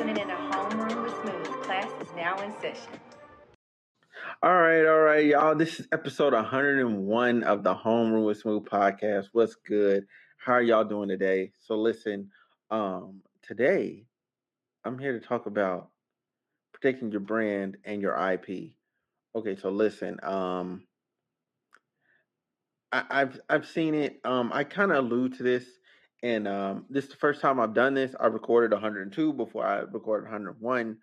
tuning in to Homeroom with Smooth. Class is now in session. All right, all right, y'all. This is episode 101 of the Homeroom with Smooth podcast. What's good? How are y'all doing today? So listen, um, today I'm here to talk about protecting your brand and your IP. Okay, so listen, um, I, I've I've seen it. Um, I kind of allude to this, and um, this is the first time I've done this. I recorded 102 before I recorded 101.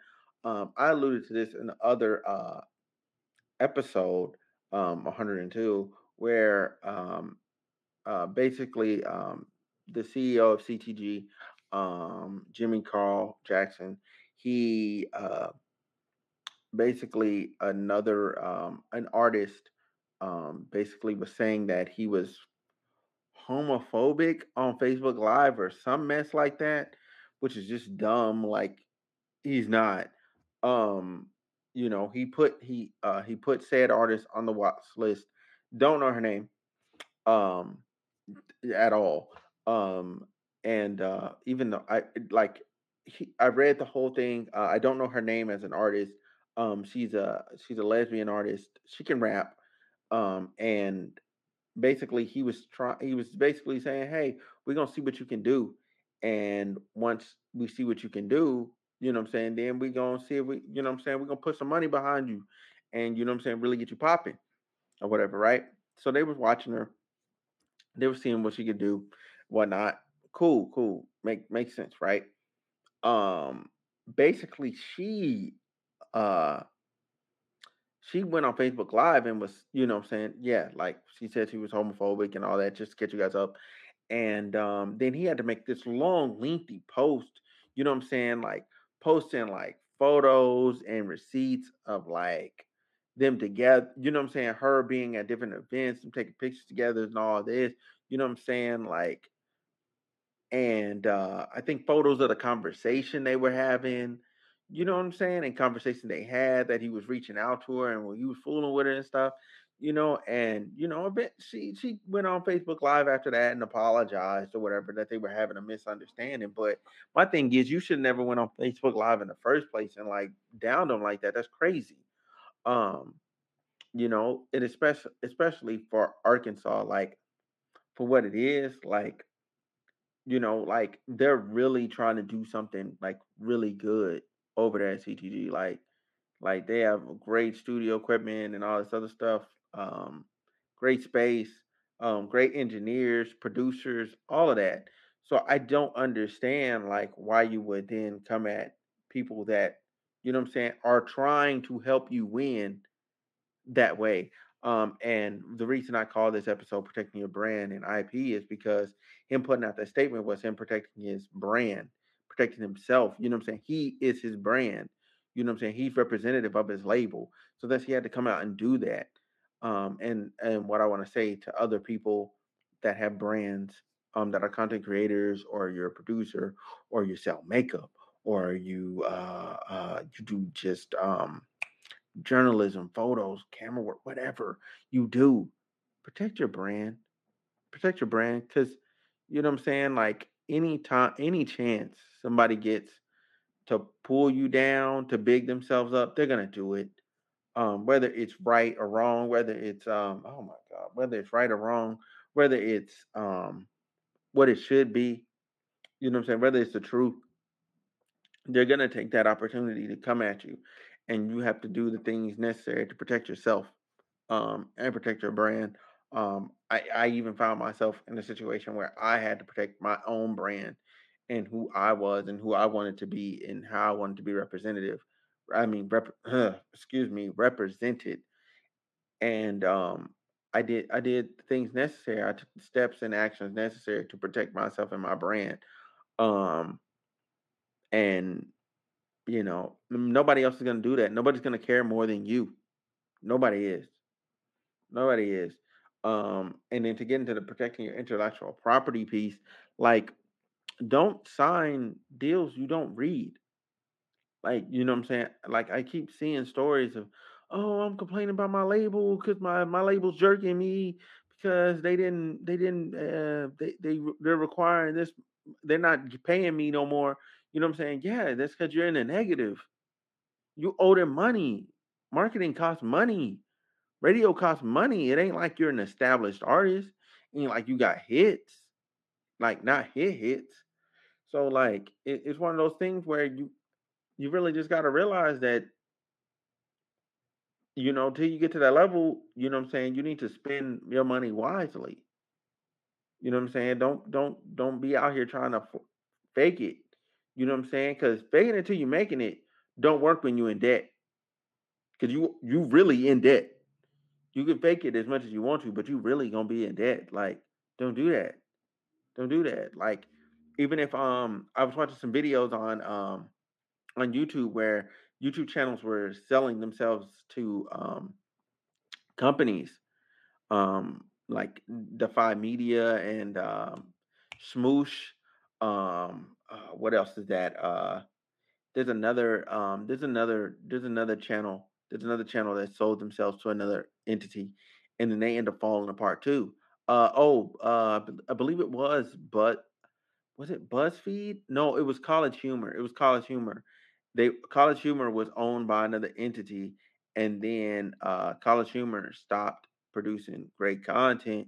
Um, I alluded to this in the other uh, episode, um, 102, where um, uh, basically um, the CEO of CTG, um, Jimmy Carl Jackson, he uh, basically another an artist basically was saying that he was homophobic on Facebook Live or some mess like that, which is just dumb. Like he's not. Um, you know, he put he uh he put said artist on the watch list. Don't know her name, um, at all. Um, and uh, even though I like, he, I read the whole thing. Uh, I don't know her name as an artist. Um, she's a she's a lesbian artist. She can rap. Um, and basically he was trying. He was basically saying, "Hey, we're gonna see what you can do, and once we see what you can do, you know what I'm saying, then we're gonna see if we, you know what I'm saying, we're gonna put some money behind you, and you know what I'm saying, really get you popping, or whatever, right?" So they was watching her. They were seeing what she could do, whatnot. Cool, cool. Make makes sense, right? Um, basically, she uh she went on Facebook Live and was, you know what I'm saying, yeah, like she said she was homophobic and all that, just to get you guys up. And um, then he had to make this long, lengthy post, you know what I'm saying, like posting like photos and receipts of like them together, you know what I'm saying, her being at different events, and taking pictures together and all this, you know what I'm saying, like, and uh, I think photos of the conversation they were having you know what I'm saying? And conversation they had that he was reaching out to her and when he was fooling with her and stuff, you know, and you know, a bit she she went on Facebook Live after that and apologized or whatever that they were having a misunderstanding. But my thing is you should never went on Facebook Live in the first place and like downed them like that. That's crazy. Um, you know, and especially especially for Arkansas, like for what it is, like you know, like they're really trying to do something like really good over there at CTG. Like, like they have great studio equipment and all this other stuff. Um, great space, um, great engineers, producers, all of that. So I don't understand like why you would then come at people that you know what I'm saying are trying to help you win that way. Um, and the reason I call this episode protecting your brand and IP is because him putting out that statement was him protecting his brand protecting himself. You know what I'm saying? He is his brand. You know what I'm saying? He's representative of his label. So that's he had to come out and do that. Um, and and what I want to say to other people that have brands um, that are content creators or you're a producer or you sell makeup or you uh, uh, you do just um, journalism, photos, camera work, whatever you do, protect your brand. Protect your brand because you know what I'm saying? Like any time, any chance somebody gets to pull you down, to big themselves up, they're gonna do it. Um, whether it's right or wrong, whether it's um, oh my god, whether it's right or wrong, whether it's um, what it should be, you know what I'm saying, whether it's the truth, they're gonna take that opportunity to come at you, and you have to do the things necessary to protect yourself um, and protect your brand. Um, I, I even found myself in a situation where I had to protect my own brand and who I was and who I wanted to be and how I wanted to be representative. I mean, rep, uh, excuse me, represented. And um, I did I did things necessary. I took the steps and actions necessary to protect myself and my brand. Um, and you know, nobody else is going to do that. Nobody's going to care more than you. Nobody is. Nobody is. Um, and then to get into the protecting your intellectual property piece, like don't sign deals you don't read. Like, you know what I'm saying? Like I keep seeing stories of, oh, I'm complaining about my label because my my label's jerking me because they didn't they didn't uh they they they're requiring this they're not paying me no more. You know what I'm saying? Yeah, that's because you're in the negative. You owe them money. Marketing costs money. Radio costs money. It ain't like you're an established artist. Ain't like you got hits. Like not hit hits. So like it, it's one of those things where you you really just gotta realize that you know, till you get to that level, you know what I'm saying, you need to spend your money wisely. You know what I'm saying? Don't don't don't be out here trying to fake it. You know what I'm saying? Because faking it till you're making it don't work when you're in debt. Because you you really in debt. You can fake it as much as you want to, but you really gonna be in debt. Like, don't do that. Don't do that. Like, even if um I was watching some videos on um on YouTube where YouTube channels were selling themselves to um companies um like Defy Media and um Smosh. Um uh, what else is that? Uh there's another um there's another there's another channel there's another channel that sold themselves to another entity and then they end up falling apart too. Uh oh, uh I believe it was but was it BuzzFeed? No, it was College Humor. It was College Humor. They College Humor was owned by another entity, and then uh, College Humor stopped producing great content,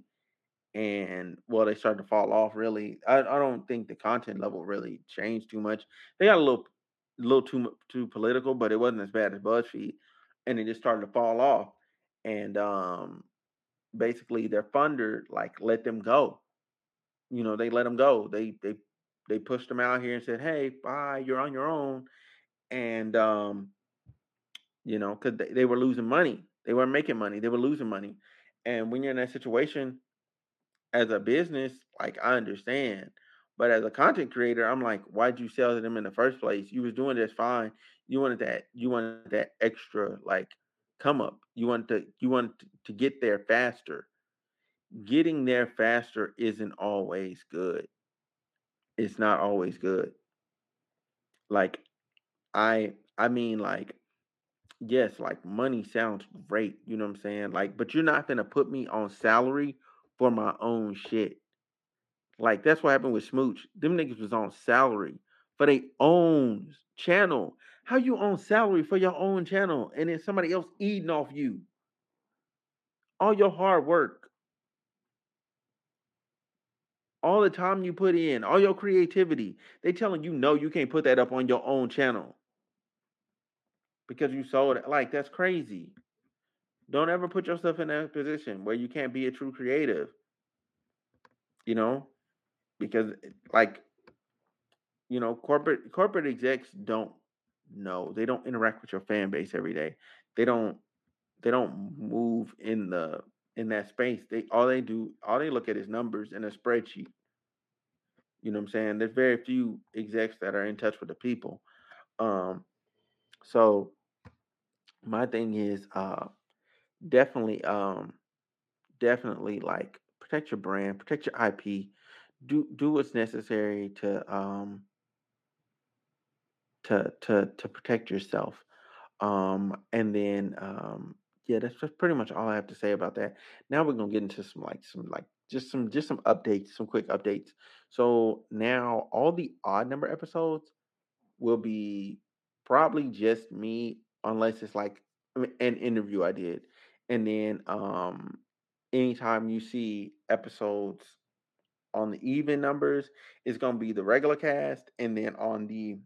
and well, they started to fall off. Really, I, I don't think the content level really changed too much. They got a little, little too too political, but it wasn't as bad as BuzzFeed, and it just started to fall off. And um, basically, their funder like let them go you know, they let them go. They they they pushed them out here and said, "Hey, bye, you're on your own." And um, you know, because they, they were losing money. They weren't making money. They were losing money. And when you're in that situation as a business, like I understand. But as a content creator, I'm like, why'd you sell to them in the first place? You was doing just fine. You wanted that, you wanted that extra like come up. You want to you want to get there faster. Getting there faster isn't always good. It's not always good. Like I I mean like yes, like money sounds great, you know what I'm saying? Like but you're not going to put me on salary for my own shit. Like that's what happened with Smosh. Them niggas was on salary for their own channel. How you on salary for your own channel and then somebody else eating off you? All your hard work, all the time you put in, all your creativity. They telling you no, you can't put that up on your own channel because you sold it. Like that's crazy. Don't ever put yourself in that position where you can't be a true creative, you know? Because eh, like, you know, corporate corporate execs don't know. They don't interact with your fan base every day. They don't they don't move in the in that space. They all they do, all they look at is numbers in a spreadsheet. You know what I'm saying? There's very few execs that are in touch with the people. Um, so my thing is uh definitely um definitely like protect your brand, protect your IP, do do what's necessary to um to to to protect yourself. Um and then um yeah, that's pretty much all I have to say about that. Now we're gonna get into some like some like just some just some updates, some quick updates. So now all the odd number episodes will be probably just me unless it's like an interview I did. And then um anytime you see episodes on the even numbers, it's gonna be the regular cast, and then on the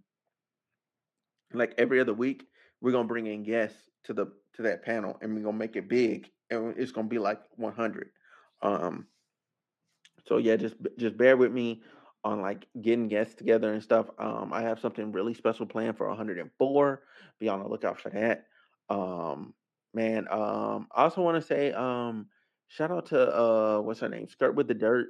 like every other week, we're gonna bring in guests to the to that panel, and we're gonna make it big, and it's gonna be like 100. Um, so yeah, just just bear with me on like getting guests together and stuff. Um, I have something really special planned for 104. Be on the lookout for that. Um, man. Um, I also want to say um, shout out to uh, what's her name? Skirt with the Dirt.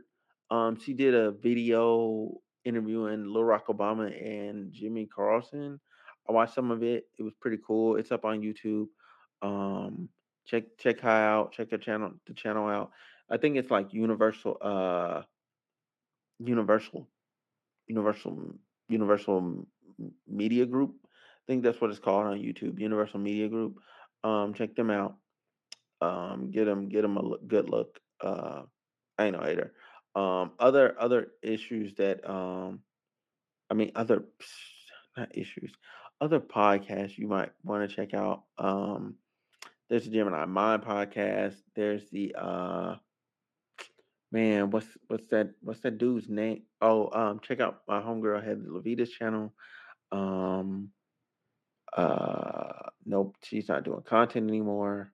Um, she did a video interviewing Lil Rock Obama and Jimmy Carlson. I watched some of it. It was pretty cool. It's up on YouTube. Um, check check her out. Check the channel the channel out. I think it's like Universal uh Universal Universal Universal Media Group. I think that's what it's called on YouTube. Universal Media Group. Um, check them out. Um, get them get them a look, good look. Uh, I ain't no hater. Um, other other issues that um, I mean other not issues, other podcasts you might want to check out. Um, there's the Gemini Mind podcast. There's the uh, man, what's what's that? What's that dude's name? Oh, um, check out my homegirl Heather Levita's channel. Um, uh, nope, she's not doing content anymore.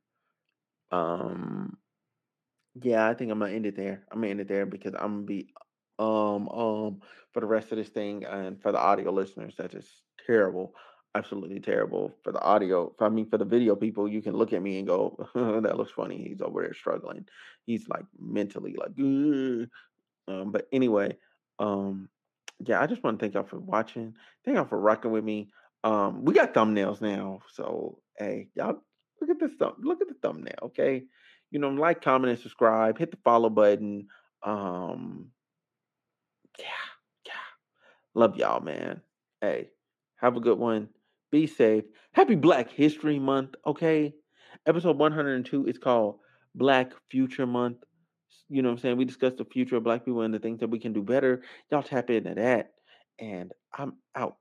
Um, yeah, I think I'm gonna end it there. I'm gonna end it there because I'm gonna be um um for the rest of this thing and for the audio listeners, that is terrible. Absolutely terrible. For the audio, I mean for the video people, you can look at me and go, that looks funny. He's over there struggling. He's like mentally like um, but anyway, um yeah, I just want to thank y'all for watching. Thank y'all for rocking with me. Um, we got thumbnails now, so hey, y'all look at this thumb. Look at the thumbnail, okay? You know, like, comment, and subscribe. Hit the follow button. Um, yeah, yeah. Love y'all, man. Hey, have a good one. Be safe. Happy Black History Month, okay? Episode 102 is called Black Future Month. You know what I'm saying? We discussed the future of black people and the things that we can do better. Y'all tap into that. And I'm out.